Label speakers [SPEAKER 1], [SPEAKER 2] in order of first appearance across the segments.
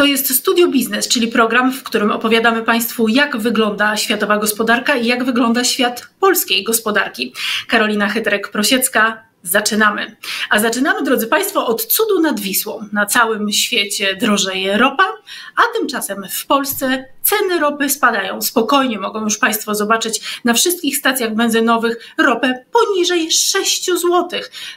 [SPEAKER 1] To jest Studio Biznes, czyli program, w którym opowiadamy Państwu, jak wygląda światowa gospodarka i jak wygląda świat polskiej gospodarki. Karolina Chytrek-Prosiecka, Zaczynamy. A zaczynamy, drodzy Państwo, od cudu nad Wisłą. Na całym świecie drożeje ropa, a tymczasem w Polsce ceny ropy spadają. Spokojnie mogą już Państwo zobaczyć na wszystkich stacjach benzynowych ropę poniżej 6 zł.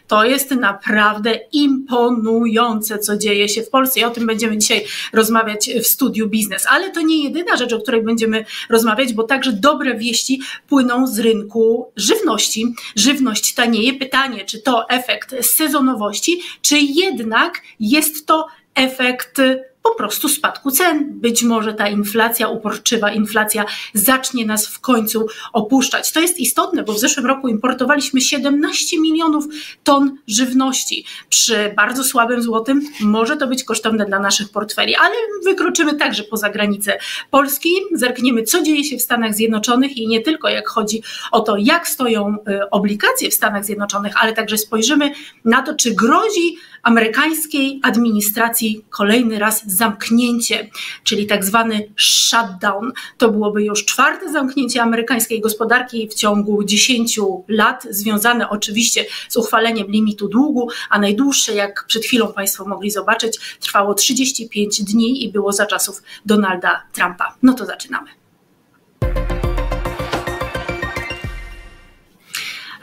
[SPEAKER 1] To jest naprawdę imponujące, co dzieje się w Polsce i o tym będziemy dzisiaj rozmawiać w studiu biznes. Ale to nie jedyna rzecz, o której będziemy rozmawiać, bo także dobre wieści płyną z rynku żywności. Żywność tanieje. Pytanie, czy to efekt sezonowości, czy jednak jest to efekt po prostu spadku cen. Być może ta inflacja, uporczywa inflacja zacznie nas w końcu opuszczać. To jest istotne, bo w zeszłym roku importowaliśmy 17 milionów ton żywności. Przy bardzo słabym złotym może to być kosztowne dla naszych portfeli, ale wykroczymy także poza granice Polski, zerkniemy, co dzieje się w Stanach Zjednoczonych i nie tylko jak chodzi o to, jak stoją y, obligacje w Stanach Zjednoczonych, ale także spojrzymy na to, czy grozi amerykańskiej administracji kolejny raz zamknięcie, czyli tak zwany shutdown. To byłoby już czwarte zamknięcie amerykańskiej gospodarki w ciągu 10 lat, związane oczywiście z uchwaleniem limitu długu, a najdłuższe, jak przed chwilą Państwo mogli zobaczyć, trwało 35 dni i było za czasów Donalda Trumpa. No to zaczynamy.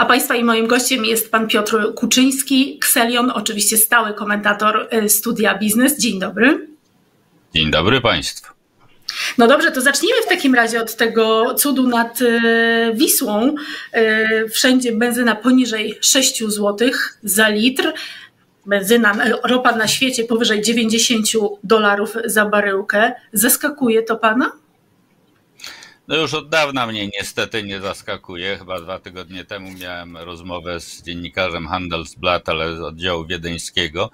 [SPEAKER 1] A Państwa i moim gościem jest pan Piotr Kuczyński, Kselion, oczywiście stały komentator y, Studia Biznes. Dzień dobry.
[SPEAKER 2] Dzień dobry Państwu.
[SPEAKER 1] No dobrze, to zacznijmy w takim razie od tego cudu nad y, Wisłą. Y, wszędzie benzyna poniżej 6 zł za litr. Benzyna, ropa na świecie powyżej 90 dolarów za baryłkę. Zaskakuje to Pana?
[SPEAKER 2] No już od dawna mnie niestety nie zaskakuje. Chyba dwa tygodnie temu miałem rozmowę z dziennikarzem Handelsblatt, ale z oddziału wiedeńskiego,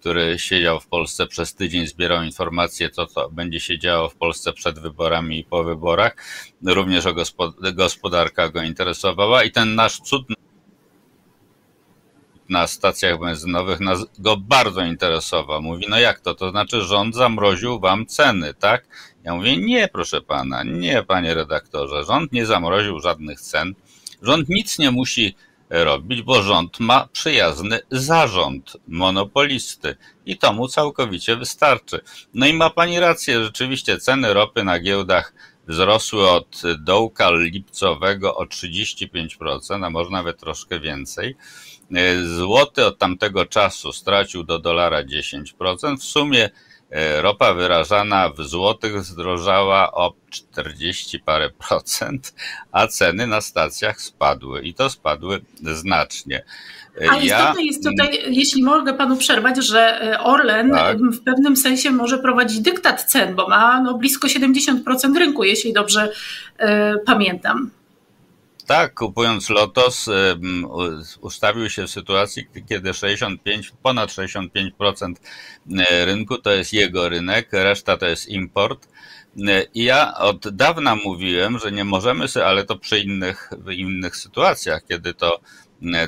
[SPEAKER 2] który siedział w Polsce przez tydzień, zbierał informacje, co, co będzie się działo w Polsce przed wyborami i po wyborach. Również o gospodarka go interesowała i ten nasz cud na stacjach benzynowych nas go bardzo interesował. Mówi, no jak to? To znaczy rząd zamroził wam ceny, tak? Ja mówię, nie proszę pana, nie panie redaktorze, rząd nie zamroził żadnych cen. Rząd nic nie musi robić, bo rząd ma przyjazny zarząd monopolisty i to mu całkowicie wystarczy. No i ma pani rację, rzeczywiście ceny ropy na giełdach wzrosły od dołka lipcowego o 35%, a może nawet troszkę więcej. Złoty od tamtego czasu stracił do dolara 10%. W sumie ropa wyrażana w złotych zdrożała o 40 parę procent, a ceny na stacjach spadły i to spadły znacznie.
[SPEAKER 1] E, a istotne jest tutaj, jeśli mogę panu przerwać, że e, Orlen tak. w pewnym sensie może prowadzić dyktat cen, bo ma no, blisko 70% rynku, jeśli dobrze y, pamiętam.
[SPEAKER 2] Tak, kupując Lotos, ustawił się w sytuacji, kiedy 65, ponad 65% e, rynku to jest jego rynek, reszta to jest import. E, I ja od dawna mówiłem, że nie możemy sobie, ale to przy innych, innych sytuacjach, kiedy to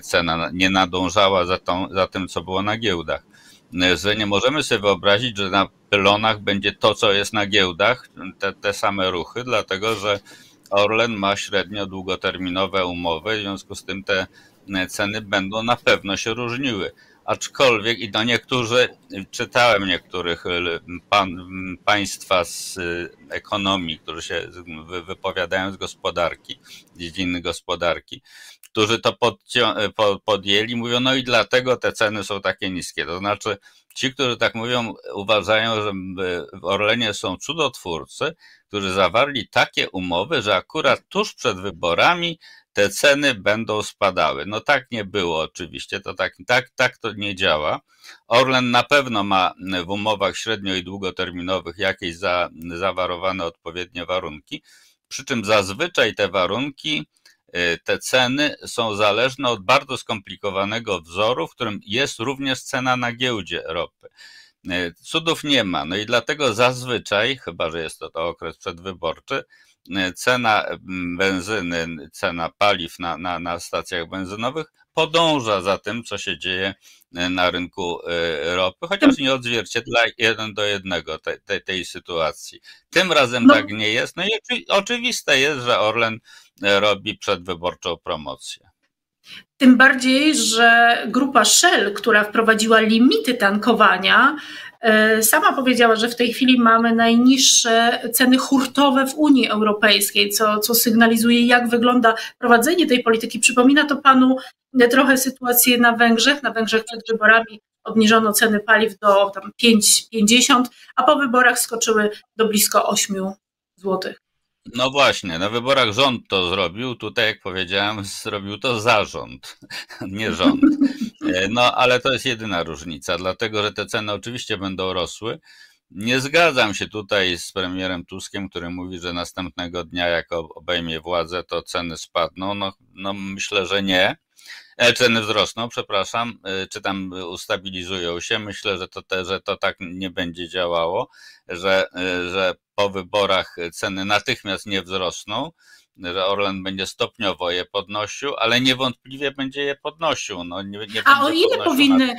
[SPEAKER 2] cena nie nadążała za, tą, za tym, co było na giełdach, że nie możemy sobie wyobrazić, że na pylonach będzie to, co jest na giełdach, te, te same ruchy, dlatego że Orlen ma średnio długoterminowe umowy, w związku z tym te e, ceny będą na pewno się różniły. Aczkolwiek, i do niektórzy, czytałem niektórych e, pan, państwa z e, ekonomii, którzy się wypowiadają z gospodarki, dziedziny gospodarki, którzy to podjęli, mówią, no i dlatego te ceny są takie niskie. To znaczy, ci, którzy tak mówią, uważają, że w Orlenie są cudotwórcy, którzy zawarli takie umowy, że akurat tuż przed wyborami te ceny będą spadały. No tak nie było oczywiście, to tak, tak, tak to nie działa. Orlen na pewno ma w umowach średnio i długoterminowych jakieś za, zawarowane odpowiednie warunki, przy czym zazwyczaj te warunki, te ceny są zależne od bardzo skomplikowanego wzoru, w którym jest również cena na giełdzie ropy. E, cudów nie ma. No i dlatego zazwyczaj, chyba że jest to, to okres przedwyborczy, cena benzyny, cena paliw na, na, na stacjach benzynowych podąża za tym, co się dzieje na rynku ropy, chociaż nie odzwierciedla jeden do jednego tej, tej, tej sytuacji. Tym razem no. tak nie jest. No i oczywiste jest, że Orlen robi przedwyborczą promocję.
[SPEAKER 1] Tym bardziej, że grupa Shell, która wprowadziła limity tankowania, e, sama powiedziała, że w tej chwili mamy najniższe ceny hurtowe w Unii Europejskiej, co, co sygnalizuje, jak wygląda prowadzenie tej polityki. Przypomina to panu trochę sytuację na Węgrzech. Na Węgrzech przed wyborami obniżono ceny paliw do 5,50, a po wyborach skoczyły do blisko 8 złotych.
[SPEAKER 2] No właśnie, na wyborach rząd to zrobił, tutaj jak powiedziałem, zrobił to zarząd, nie rząd. E, no ale to jest jedyna różnica, dlatego że te ceny oczywiście będą rosły. Nie zgadzam się tutaj z premierem Tuskiem, który mówi, że następnego dnia, jak obejmie władzę, to ceny spadną. No, no myślę, że nie. E, ceny wzrosną, przepraszam, e, czy tam ustabilizują się. Myślę, że to, te, że to tak nie będzie działało, że, że po wyborach ceny natychmiast nie wzrosną, że Orlen będzie stopniowo je podnosił, ale niewątpliwie będzie je podnosił. No, nie, nie
[SPEAKER 1] A o ile powinny, na...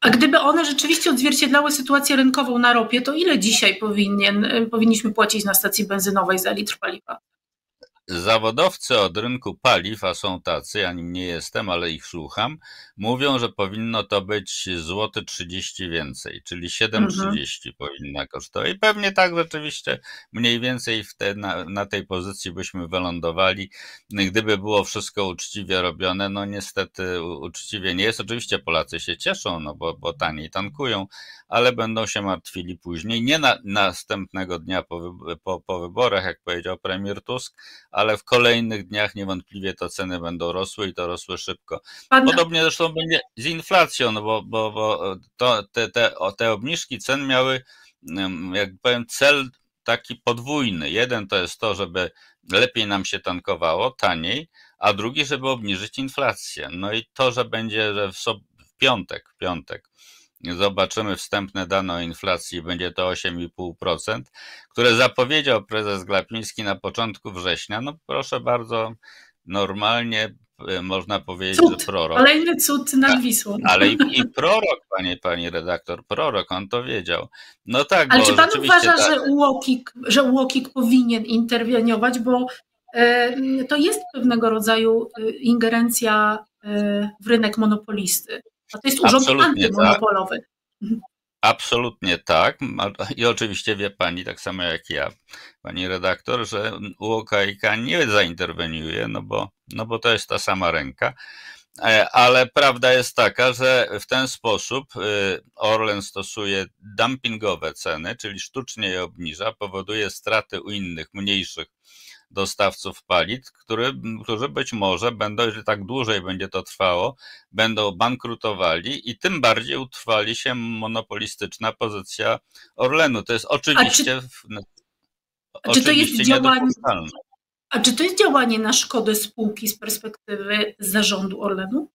[SPEAKER 1] a gdyby one rzeczywiście odzwierciedlały sytuację rynkową na ropie, to ile dzisiaj powinien, powinniśmy płacić na stacji benzynowej za litr paliwa?
[SPEAKER 2] Zawodowcy od rynku paliw, a są tacy, ja nim nie jestem, ale ich słucham, mówią, że powinno to być złoty 30 więcej, czyli 7,30 mhm. powinna kosztować. I pewnie tak rzeczywiście mniej więcej te, na, na, tej pozycji byśmy wylądowali, gdyby było wszystko uczciwie robione. No niestety uczciwie nie jest. Oczywiście Polacy się cieszą, no bo, bo taniej tankują, ale będą się martwili później. Nie na, następnego dnia po, po, po wyborach, jak powiedział premier Tusk, ale w kolejnych dniach niewątpliwie to ceny będą rosły i to rosły szybko. Podobnie zresztą będzie z inflacją, no bo, bo, bo to, te, te, te obniżki cen miały, jak powiem, cel taki podwójny. Jeden to jest to, żeby lepiej nam się tankowało, taniej, a drugi, żeby obniżyć inflację. No i to, że będzie że w, w piątek, w piątek zobaczymy wstępne dane o inflacji, będzie to 8,5%, które zapowiedział prezes Glapiński na początku września. No proszę bardzo, normalnie e, można powiedzieć,
[SPEAKER 1] cud.
[SPEAKER 2] że prorok.
[SPEAKER 1] Kolejny cud nad Wisłą.
[SPEAKER 2] Ale i, i prorok, panie, pani redaktor, prorok, on to wiedział. No tak,
[SPEAKER 1] Ale czy pan uważa, że, UOKiK, że UOKiK powinien interweniować, bo y, to jest pewnego rodzaju e, ingerencja y, w rynek monopolisty. A to jest urząd Absolutnie antymonopolowy. Tak.
[SPEAKER 2] Absolutnie tak. I oczywiście wie pani, tak samo jak ja, pani redaktor, że UOKiK nie zainterweniuje, no bo, no bo to jest ta sama ręka. E, ale prawda jest taka, że w ten sposób y, Orlen stosuje dumpingowe ceny, czyli sztucznie je obniża, powoduje straty u innych, mniejszych dostawców paliw, który, którzy być może będą, jeżeli tak dłużej będzie to trwało, będą bankrutowali i tym bardziej utrwali się monopolistyczna pozycja Orlenu. To jest oczywiście.
[SPEAKER 1] A czy, czy to jest działanie? A czy to jest działanie na szkodę spółki z perspektywy zarządu Orlenu?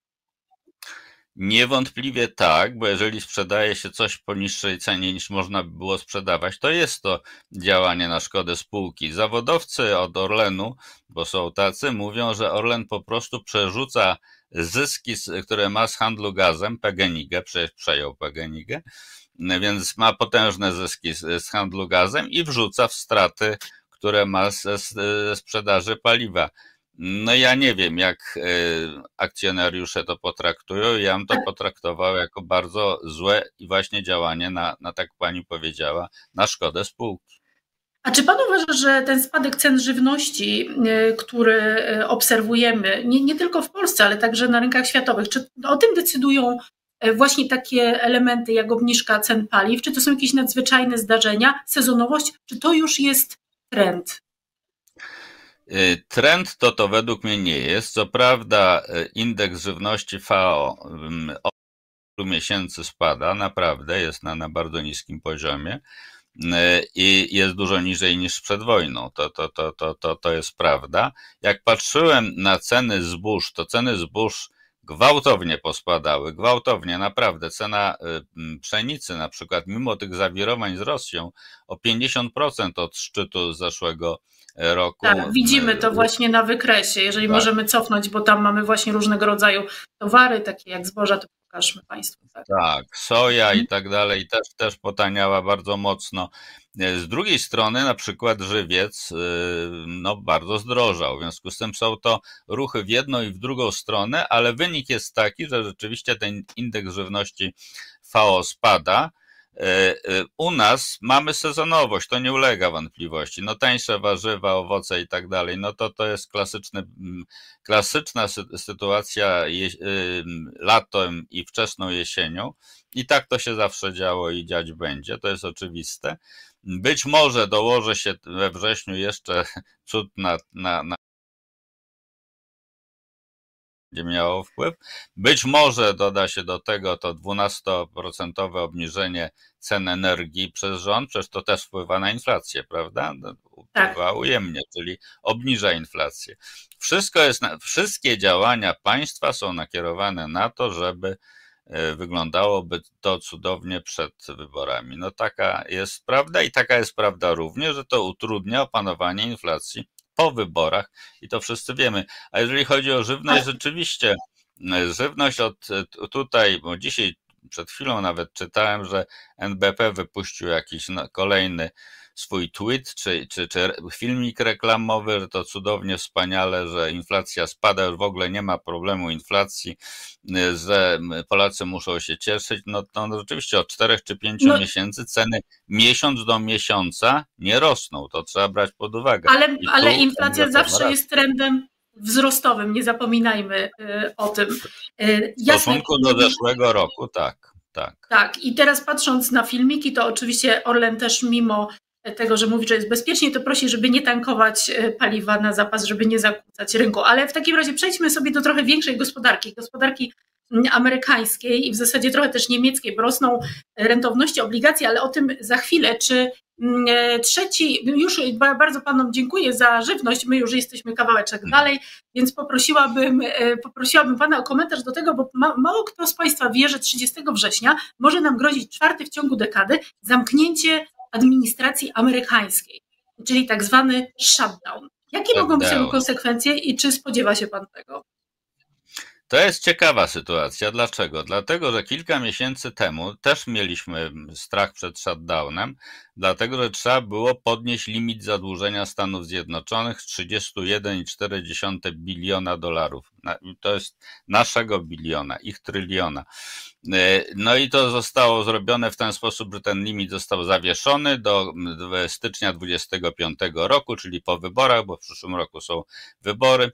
[SPEAKER 2] Niewątpliwie tak, bo jeżeli sprzedaje się coś po niższej cenie niż można by było sprzedawać, to jest to działanie na szkodę spółki. Zawodowcy od Orlenu, bo są tacy, mówią, że Orlen po prostu przerzuca zyski, które ma z handlu gazem, PGNiG, przejął PGNiG, więc ma potężne zyski z, handlu gazem i wrzuca w straty, które ma ze sprzedaży paliwa. No ja nie wiem, jak e, akcjonariusze to potraktują. Ja bym to potraktował jako bardzo złe i właśnie działanie na, na tak pani powiedziała, na szkodę spółki.
[SPEAKER 1] A czy pan uważa, że ten spadek cen żywności, e, który e, obserwujemy, nie, nie tylko w Polsce, ale także na rynkach światowych, czy o tym decydują właśnie takie elementy jak obniżka cen paliw? Czy to są jakieś nadzwyczajne zdarzenia, sezonowość, czy to już jest trend?
[SPEAKER 2] Y, trend to to według mnie nie jest. Co prawda y, indeks żywności FAO od wielu miesięcy spada, naprawdę jest na, na bardzo niskim poziomie y, i jest dużo niżej niż przed wojną. To, to, to, to, to, to jest prawda. Jak patrzyłem na ceny zbóż, to ceny zbóż gwałtownie pospadały, gwałtownie, naprawdę. Cena pszenicy na przykład, mimo tych zawirowań z Rosją, o 50% od szczytu zeszłego roku.
[SPEAKER 1] Tak, widzimy to właśnie na wykresie. Jeżeli tak. możemy cofnąć, bo tam mamy właśnie różnego rodzaju towary, takie jak zboża, to pokażmy Państwu.
[SPEAKER 2] Tak, tak soja i mhm. tak dalej też, też potaniała bardzo mocno. Z drugiej strony na przykład żywiec y, no, bardzo zdrożał, w związku z tym są to ruchy w jedną i w drugą stronę, ale wynik jest taki, że rzeczywiście ten indeks żywności FAO spada, E, e, u nas mamy sezonowość, to nie ulega wątpliwości. No tańsze warzywa, owoce i tak dalej, no to to jest klasyczny, klasyczna sytuacja je, latem i wczesną jesienią i tak to się zawsze działo i dziać będzie, to jest oczywiste. Być może dołoży się we wrześniu jeszcze cud na, na, na będzie miało wpływ. Być może doda się do tego to 12% obniżenie cen energii przez rząd, przecież to też wpływa na inflację, prawda? No, wpływa tak. ujemnie, czyli obniża inflację. Wszystko jest, wszystkie działania państwa są nakierowane na to, żeby e, wyglądałoby to cudownie przed wyborami. No taka jest prawda i taka jest prawda również, że to utrudnia opanowanie inflacji po wyborach i to wszyscy wiemy. A jeżeli chodzi o żywność, rzeczywiście e, żywność od e, tutaj, bo dzisiaj przed chwilą nawet czytałem, że NBP wypuścił jakiś kolejny swój tweet czy, czy, czy filmik reklamowy, że to cudownie, wspaniale, że inflacja spada, już w ogóle nie ma problemu inflacji, że Polacy muszą się cieszyć. No to no, rzeczywiście od 4 czy 5 no. miesięcy ceny miesiąc do miesiąca nie rosną. To trzeba brać pod uwagę.
[SPEAKER 1] Ale, ale inflacja zawsze jest trendem wzrostowym, nie zapominajmy y, o tym.
[SPEAKER 2] Y, w stosunku do zeszłego roku, tak. Tak.
[SPEAKER 1] tak, i teraz patrząc na filmiki, to oczywiście Orlen też mimo tego, że mówi, że jest bezpiecznie, to prosi, żeby nie tankować e, paliwa na zapas, żeby nie zakłócać rynku. Ale w takim razie przejdźmy sobie do trochę większej gospodarki, gospodarki amerykańskiej i w zasadzie trochę też niemieckiej, bo rosną rentowności obligacji, ale o tym za chwilę. Czy e, trzeci, już bardzo Panom dziękuję za żywność, my już jesteśmy kawałeczek mhm. dalej, więc poprosiłabym, e, poprosiłabym Pana o komentarz do tego, bo mało kto z Państwa wie, że 30 września może nam grozić czwarty w ciągu dekady zamknięcie administracji amerykańskiej, czyli tak zwany shutdown. Jakie mogą być tego konsekwencje i czy spodziewa się Pan tego?
[SPEAKER 2] To jest ciekawa sytuacja. Dlaczego? Dlatego, że kilka miesięcy temu też mieliśmy strach przed shutdownem, dlatego, że trzeba było podnieść limit zadłużenia Stanów Zjednoczonych z 31,4 biliona dolarów. To jest naszego biliona, ich tryliona. E, no i to zostało zrobione w ten sposób, że ten limit został zawieszony do stycznia 2025 roku, czyli po wyborach, bo w przyszłym roku są wybory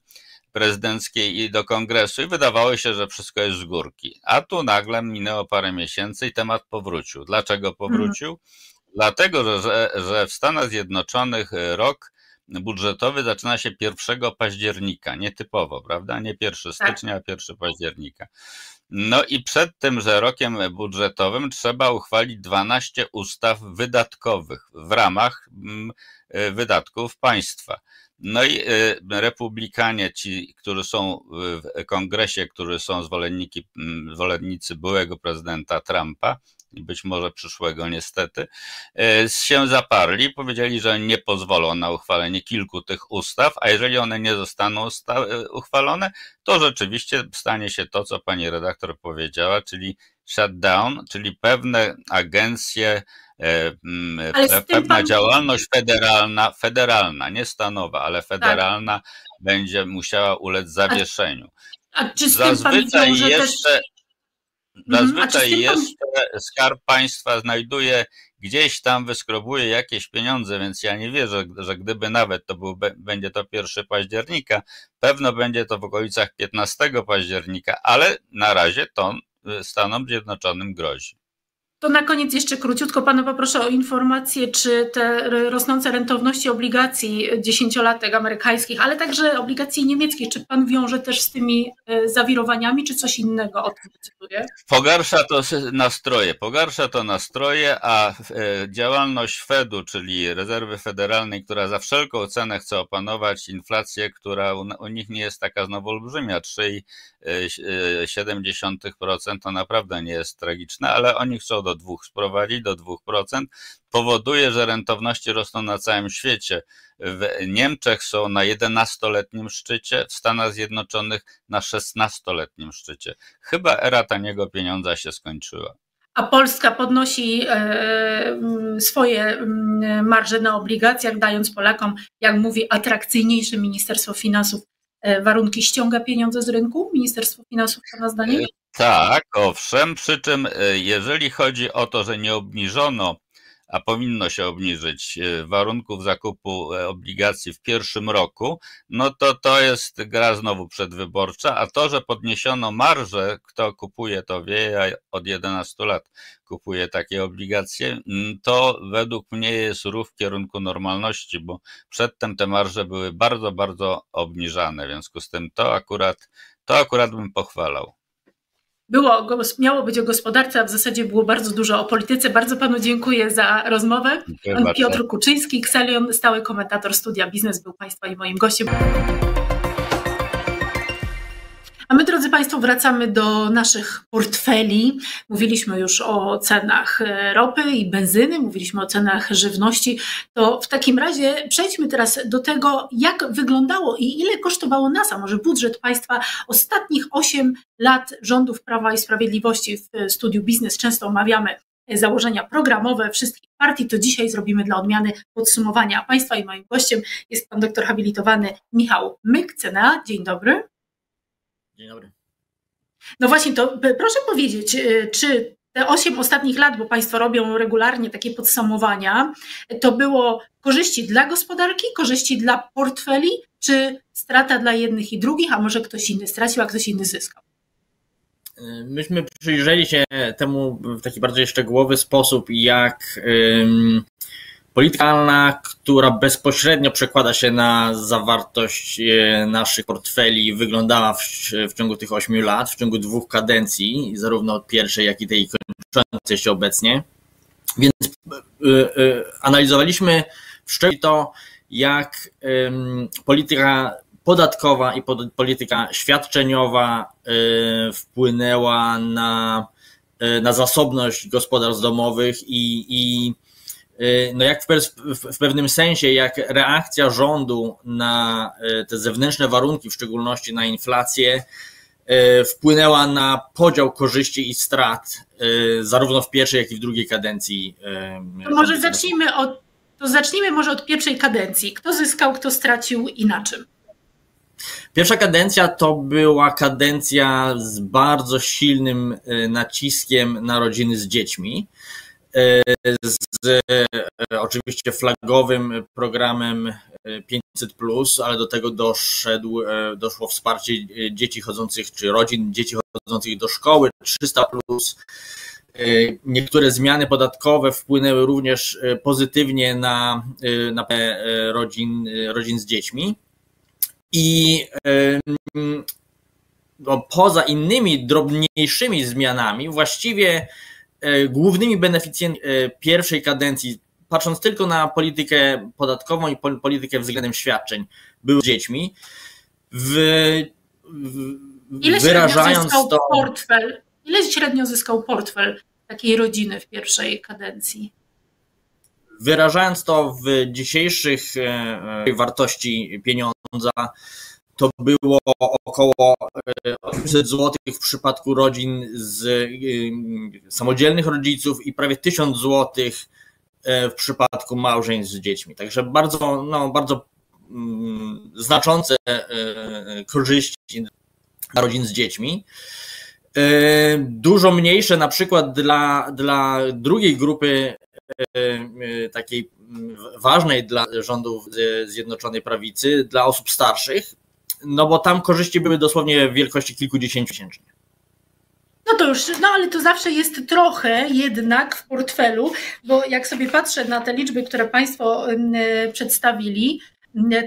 [SPEAKER 2] prezydenckiej i do kongresu i wydawało się, że wszystko jest z górki. A tu nagle minęło parę miesięcy i temat powrócił. Dlaczego powrócił? Mhm. Dlatego, że, że w Stanach Zjednoczonych e, rok budżetowy zaczyna się 1 października, nietypowo, prawda? Nie 1 tak. stycznia, a 1 października. No i przed tymże rokiem budżetowym trzeba uchwalić 12 ustaw wydatkowych w ramach mm, e, wydatków państwa. No i y, republikanie, ci, którzy są w kongresie, którzy są zwolennicy, mm, zwolennicy byłego prezydenta Trumpa, być może przyszłego niestety, y, się zaparli, powiedzieli, że nie pozwolą na uchwalenie kilku tych ustaw, a jeżeli one nie zostaną y, uchwalone, to rzeczywiście stanie się to, co pani redaktor powiedziała, czyli shutdown, czyli pewne agencje, E, ale pewna pan... działalność federalna, federalna, nie stanowa, ale tak. federalna tak. będzie musiała ulec zawieszeniu.
[SPEAKER 1] A, a czy z zazwyczaj pan jeszcze, też...
[SPEAKER 2] Mhm, zazwyczaj mhm, jeszcze pan... Skarb Państwa znajduje gdzieś tam wyskrobuje jakieś pieniądze, więc ja nie wierzę, że gdyby nawet to był, będzie to 1 października, pewno będzie to w okolicach 15 października, ale na razie to Stanom Zjednoczonym grozi.
[SPEAKER 1] To na koniec jeszcze króciutko Pana poproszę o informację, czy te rosnące rentowności obligacji dziesięciolatek amerykańskich, ale także obligacji niemieckich, czy Pan wiąże też z tymi e, zawirowaniami, czy coś innego o tym decyduje?
[SPEAKER 2] Pogarsza to nastroje, pogarsza to nastroje, a e, działalność Fedu, czyli rezerwy federalnej, która za wszelką cenę chce opanować inflację, która u nich nie jest taka znowu olbrzymia, 3,7% to naprawdę nie jest tragiczne, ale oni chcą do 2 sprowadzić, do 2%, powoduje, że rentowności rosną na całym świecie. W Niemczech są na 11-letnim szczycie, w Stanach Zjednoczonych na 16-letnim szczycie. Chyba era taniego pieniądza się skończyła.
[SPEAKER 1] A Polska podnosi e, swoje marże na obligacjach, dając Polakom, jak mówi, atrakcyjniejsze Ministerstwo Finansów e, warunki ściąga pieniądze z rynku? Ministerstwo Finansów, Pana zdaniem?
[SPEAKER 2] Tak, owszem, przy czym e, jeżeli chodzi o to, że nie obniżono, a powinno się obniżyć e, warunków zakupu e, obligacji w pierwszym roku, no to to jest gra znowu przedwyborcza, a to, że podniesiono marżę, kto kupuje to wie, ja od 11 lat kupuję takie obligacje, to według mnie jest ruch w kierunku normalności, bo przedtem te marże były bardzo, bardzo obniżane, w związku z tym to akurat, to akurat bym pochwalał.
[SPEAKER 1] Było, miało być o gospodarce, a w zasadzie było bardzo dużo o polityce. Bardzo panu dziękuję za rozmowę. Pan Piotr Kuczyński, Kselion, stały komentator studia biznes, był państwa i moim gościem. A my, drodzy Państwo, wracamy do naszych portfeli. Mówiliśmy już o cenach e, ropy i benzyny, mówiliśmy o cenach żywności. To w takim razie przejdźmy teraz do tego, jak wyglądało i ile kosztowało nas, a może budżet państwa ostatnich 8 lat rządów Prawa i Sprawiedliwości w studiu Biznes. Często omawiamy założenia programowe wszystkich partii, to dzisiaj zrobimy dla odmiany podsumowania państwa i moim gościem jest pan doktor habilitowany Michał Myk, CNA. Dzień dobry.
[SPEAKER 3] Dzień dobry.
[SPEAKER 1] No właśnie, to proszę powiedzieć, y, czy te 8 ostatnich lat, bo Państwo robią regularnie takie podsumowania, to było korzyści dla gospodarki, korzyści dla portfeli, czy strata dla jednych i drugich, a może ktoś inny stracił, a ktoś inny zyskał?
[SPEAKER 3] Myśmy przyjrzeli się temu w taki bardziej szczegółowy sposób, jak politykalna, która bezpośrednio przekłada się na zawartość e, naszych portfeli, wyglądała w, w ciągu tych ośmiu lat, w ciągu dwóch kadencji, zarówno pierwszej, jak i tej kończącej się obecnie. Więc y, y, analizowaliśmy w szczególe to, jak y, polityka podatkowa i polityka świadczeniowa wpłynęła na, na zasobność gospodarstw domowych i, i no jak w, pewnym sensie, jak reakcja rządu na y, te zewnętrzne warunki, w szczególności na inflację, y, wpłynęła na podział korzyści i strat, zarówno w pierwszej, jak i w drugiej kadencji.
[SPEAKER 1] To może zacznijmy od, to zacznijmy może od pierwszej kadencji. Kto zyskał, kto stracił i na czym?
[SPEAKER 3] Pierwsza kadencja to była kadencja z bardzo silnym naciskiem na rodziny z dziećmi z e, oczywiście flagowym programem 500, e, ale do tego doszedł, e, doszło wsparcie dzieci chodzących, czy rodzin dzieci chodzących do szkoły 300. Niektóre zmiany podatkowe wpłynęły również pozytywnie na, na rodzin, rodzin z dziećmi. I no, poza innymi drobniejszymi zmianami, właściwie głównymi beneficjentami e, pierwszej kadencji, patrząc tylko na politykę podatkową i politykę względem świadczeń, były dziećmi. W,
[SPEAKER 1] w, Ile wyrażając to. Portfel, ile średnio zyskał portfel takiej rodziny w pierwszej kadencji?
[SPEAKER 3] Wyrażając to w dzisiejszych e, wartości pieniądza, to było około 800 zł w przypadku rodzin z y, samodzielnych rodziców i prawie 1000 zł e, w przypadku małżeństw z dziećmi. Także bardzo, no, bardzo mm, znaczące e, korzyści dla rodzin z dziećmi. E, dużo mniejsze na przykład dla, dla drugiej grupy takiej ważnej dla rządów Zjednoczonej Prawicy, dla osób starszych, no bo tam korzyści były dosłownie w wielkości kilkudziesięciu tysięcy.
[SPEAKER 1] No to już, no ale to zawsze jest trochę jednak w portfelu, bo jak sobie patrzę na te liczby, które Państwo przedstawili,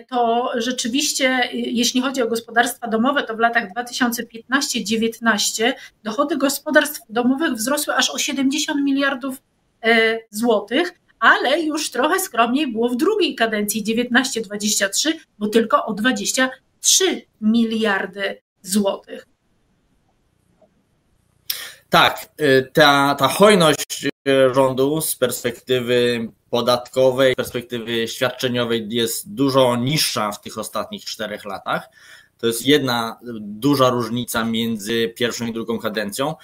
[SPEAKER 1] to rzeczywiście, jeśli chodzi o gospodarstwa domowe, to w latach 2015-19 dochody gospodarstw domowych wzrosły aż o 70 miliardów e, złotych, ale już trochę skromniej było w drugiej kadencji 19-23, bo tylko o 23 miliardy złotych.
[SPEAKER 3] Tak, y, ta, ta hojność y, rządu z perspektywy podatkowej, perspektywy świadczeniowej jest dużo niższa w tych ostatnich czterech latach. To jest jedna duża różnica między pierwszą i drugą kadencją.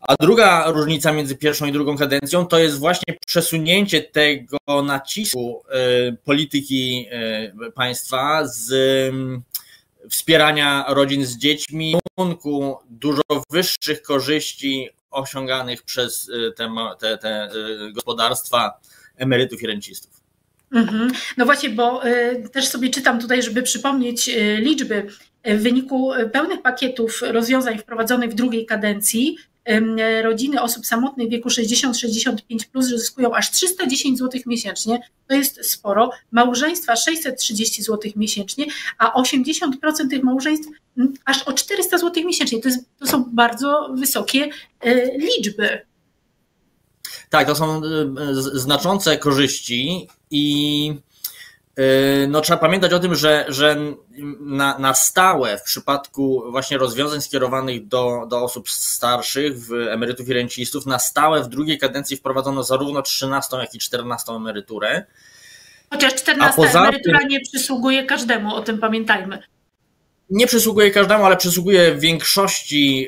[SPEAKER 3] A druga różnica między pierwszą i drugą kadencją to jest właśnie przesunięcie tego nacisku y, polityki państwa z wspierania rodzin z dziećmi kierunku dużo wyższych korzyści osiąganych przez y, te, te, te y, gospodarstwa emerytów i rencistów.
[SPEAKER 1] Mhm. No właśnie, bo y, też sobie czytam tutaj, żeby przypomnieć liczby. W wyniku pełnych pakietów rozwiązań wprowadzonych w drugiej kadencji rodziny osób samotnych w wieku 60-65 plus zyskują aż 310 zł miesięcznie. To jest sporo. Małżeństwa 630 zł miesięcznie, a 80% tych małżeństw aż o 400 zł miesięcznie. To, jest, to są bardzo wysokie e, liczby.
[SPEAKER 3] Tak, to są e, znaczące korzyści i no, trzeba pamiętać o tym, że, że na, na stałe w przypadku właśnie rozwiązań skierowanych do, do osób starszych, w emerytów i rencistów, na stałe w drugiej kadencji wprowadzono zarówno 13, jak i 14 emeryturę.
[SPEAKER 1] Chociaż 14 emerytura tym... nie przysługuje każdemu, o tym pamiętajmy
[SPEAKER 3] nie przysługuje każdemu, ale przysługuje większości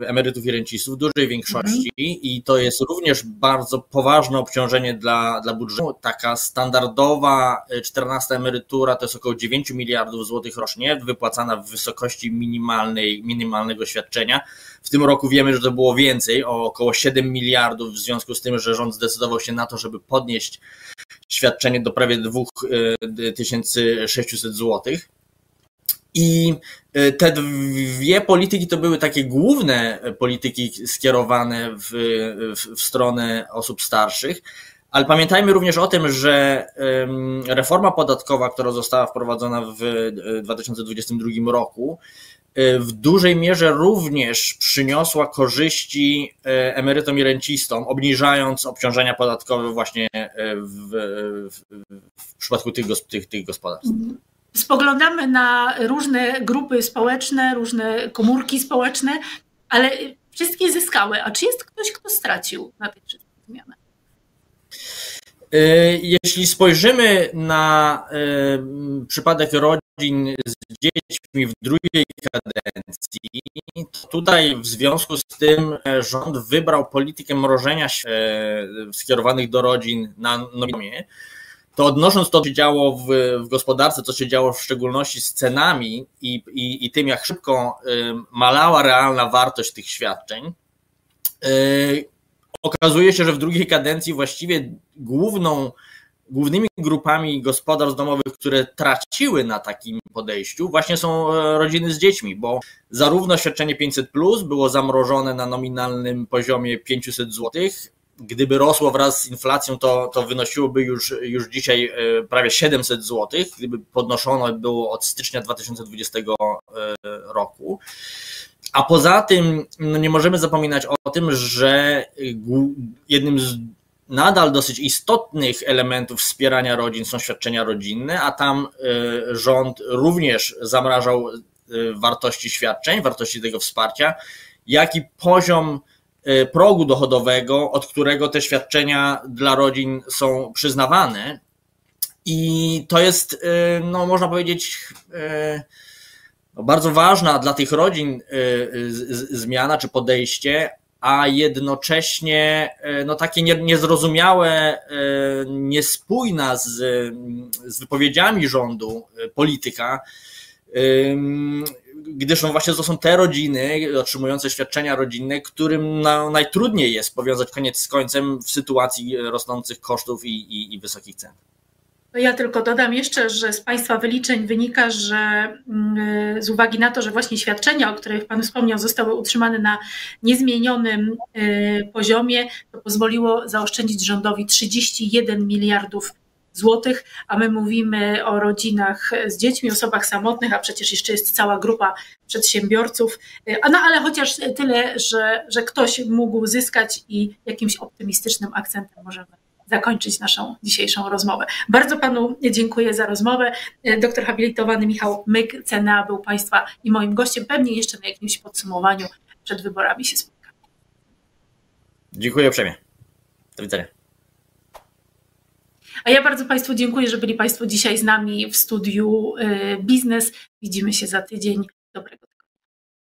[SPEAKER 3] e, emerytów i rencistów, dużej większości mhm. i to jest również bardzo poważne obciążenie dla, dla budżetu. Taka standardowa 14 e, emerytura to jest około 9 miliardów złotych rocznie, wypłacana w wysokości minimalnej, minimalnego świadczenia. W tym roku wiemy, że to było więcej, o około 7 miliardów, w związku z tym, że rząd zdecydował się na to, żeby podnieść świadczenie do prawie 2600 złotych. I e, te dwie polityki to były takie główne polityki skierowane w, w, w stronę osób starszych. Ale pamiętajmy również o tym, że reforma podatkowa, która została wprowadzona w 2022 e, roku, e, w dużej mierze również przyniosła korzyści emerytom i rencistom, obniżając obciążenia podatkowe właśnie w, w, w przypadku tych, tych, tych gospodarstw.
[SPEAKER 1] Spoglądamy na różne grupy społeczne, różne komórki społeczne, ale wszystkie zyskały. A czy jest ktoś, kto stracił na tych wszystkich zmianach?
[SPEAKER 3] E, jeśli spojrzymy na e, przypadek rodzin z dziećmi w drugiej kadencji, to tutaj w związku z tym rząd wybrał politykę mrożenia e, skierowanych do rodzin na nominalnie to odnosząc to, co się działo w, w gospodarce, co się działo w szczególności z cenami i, i, i tym, jak szybko y, malała realna wartość tych świadczeń, y, okazuje się, że w drugiej kadencji właściwie główną, głównymi grupami gospodarstw domowych, które traciły na takim podejściu, właśnie są e, rodziny z dziećmi, bo zarówno świadczenie 500 plus było zamrożone na nominalnym poziomie 500 złotych, gdyby rosło wraz z inflacją, to, to wynosiłoby już, już dzisiaj e, prawie 700 zł, gdyby podnoszono było od stycznia 2020 e, roku. A poza tym no nie możemy zapominać o tym, że jednym z nadal dosyć istotnych elementów wspierania rodzin są świadczenia rodzinne, a tam e, rząd również zamrażał wartości świadczeń, wartości tego wsparcia, jak i poziom progu dochodowego, od którego te świadczenia dla rodzin są przyznawane. I to jest, y, no, można powiedzieć, y, no, bardzo ważna dla tych rodzin zmiana czy podejście, a jednocześnie no, takie niezrozumiałe, niespójna z, z wypowiedziami rządu polityka, gdyż no właśnie to są te rodziny otrzymujące świadczenia rodzinne, którym najtrudniej jest powiązać koniec z końcem w sytuacji rosnących kosztów i, i, i wysokich cen.
[SPEAKER 1] Ja tylko dodam jeszcze, że z Państwa wyliczeń wynika, że mm, z uwagi na to, że właśnie świadczenia, o których Pan wspomniał, zostały utrzymane na niezmienionym y, poziomie, to pozwoliło zaoszczędzić rządowi 31 miliardów złotych, a my mówimy o rodzinach z dziećmi, osobach samotnych, a przecież jeszcze jest cała grupa przedsiębiorców. Y, no ale chociaż tyle, że, że ktoś mógł zyskać i jakimś optymistycznym akcentem możemy zakończyć naszą dzisiejszą rozmowę. Bardzo Panu dziękuję za rozmowę. Doktor habilitowany Michał Myk, CNA, był Państwa i moim gościem. Pewnie jeszcze na jakimś podsumowaniu przed wyborami się spotkamy.
[SPEAKER 3] Dziękuję uprzejmie. Do widzenia.
[SPEAKER 1] A ja bardzo Państwu dziękuję, że byli Państwo dzisiaj z nami w studiu y, Biznes. Widzimy się za tydzień. Dobrego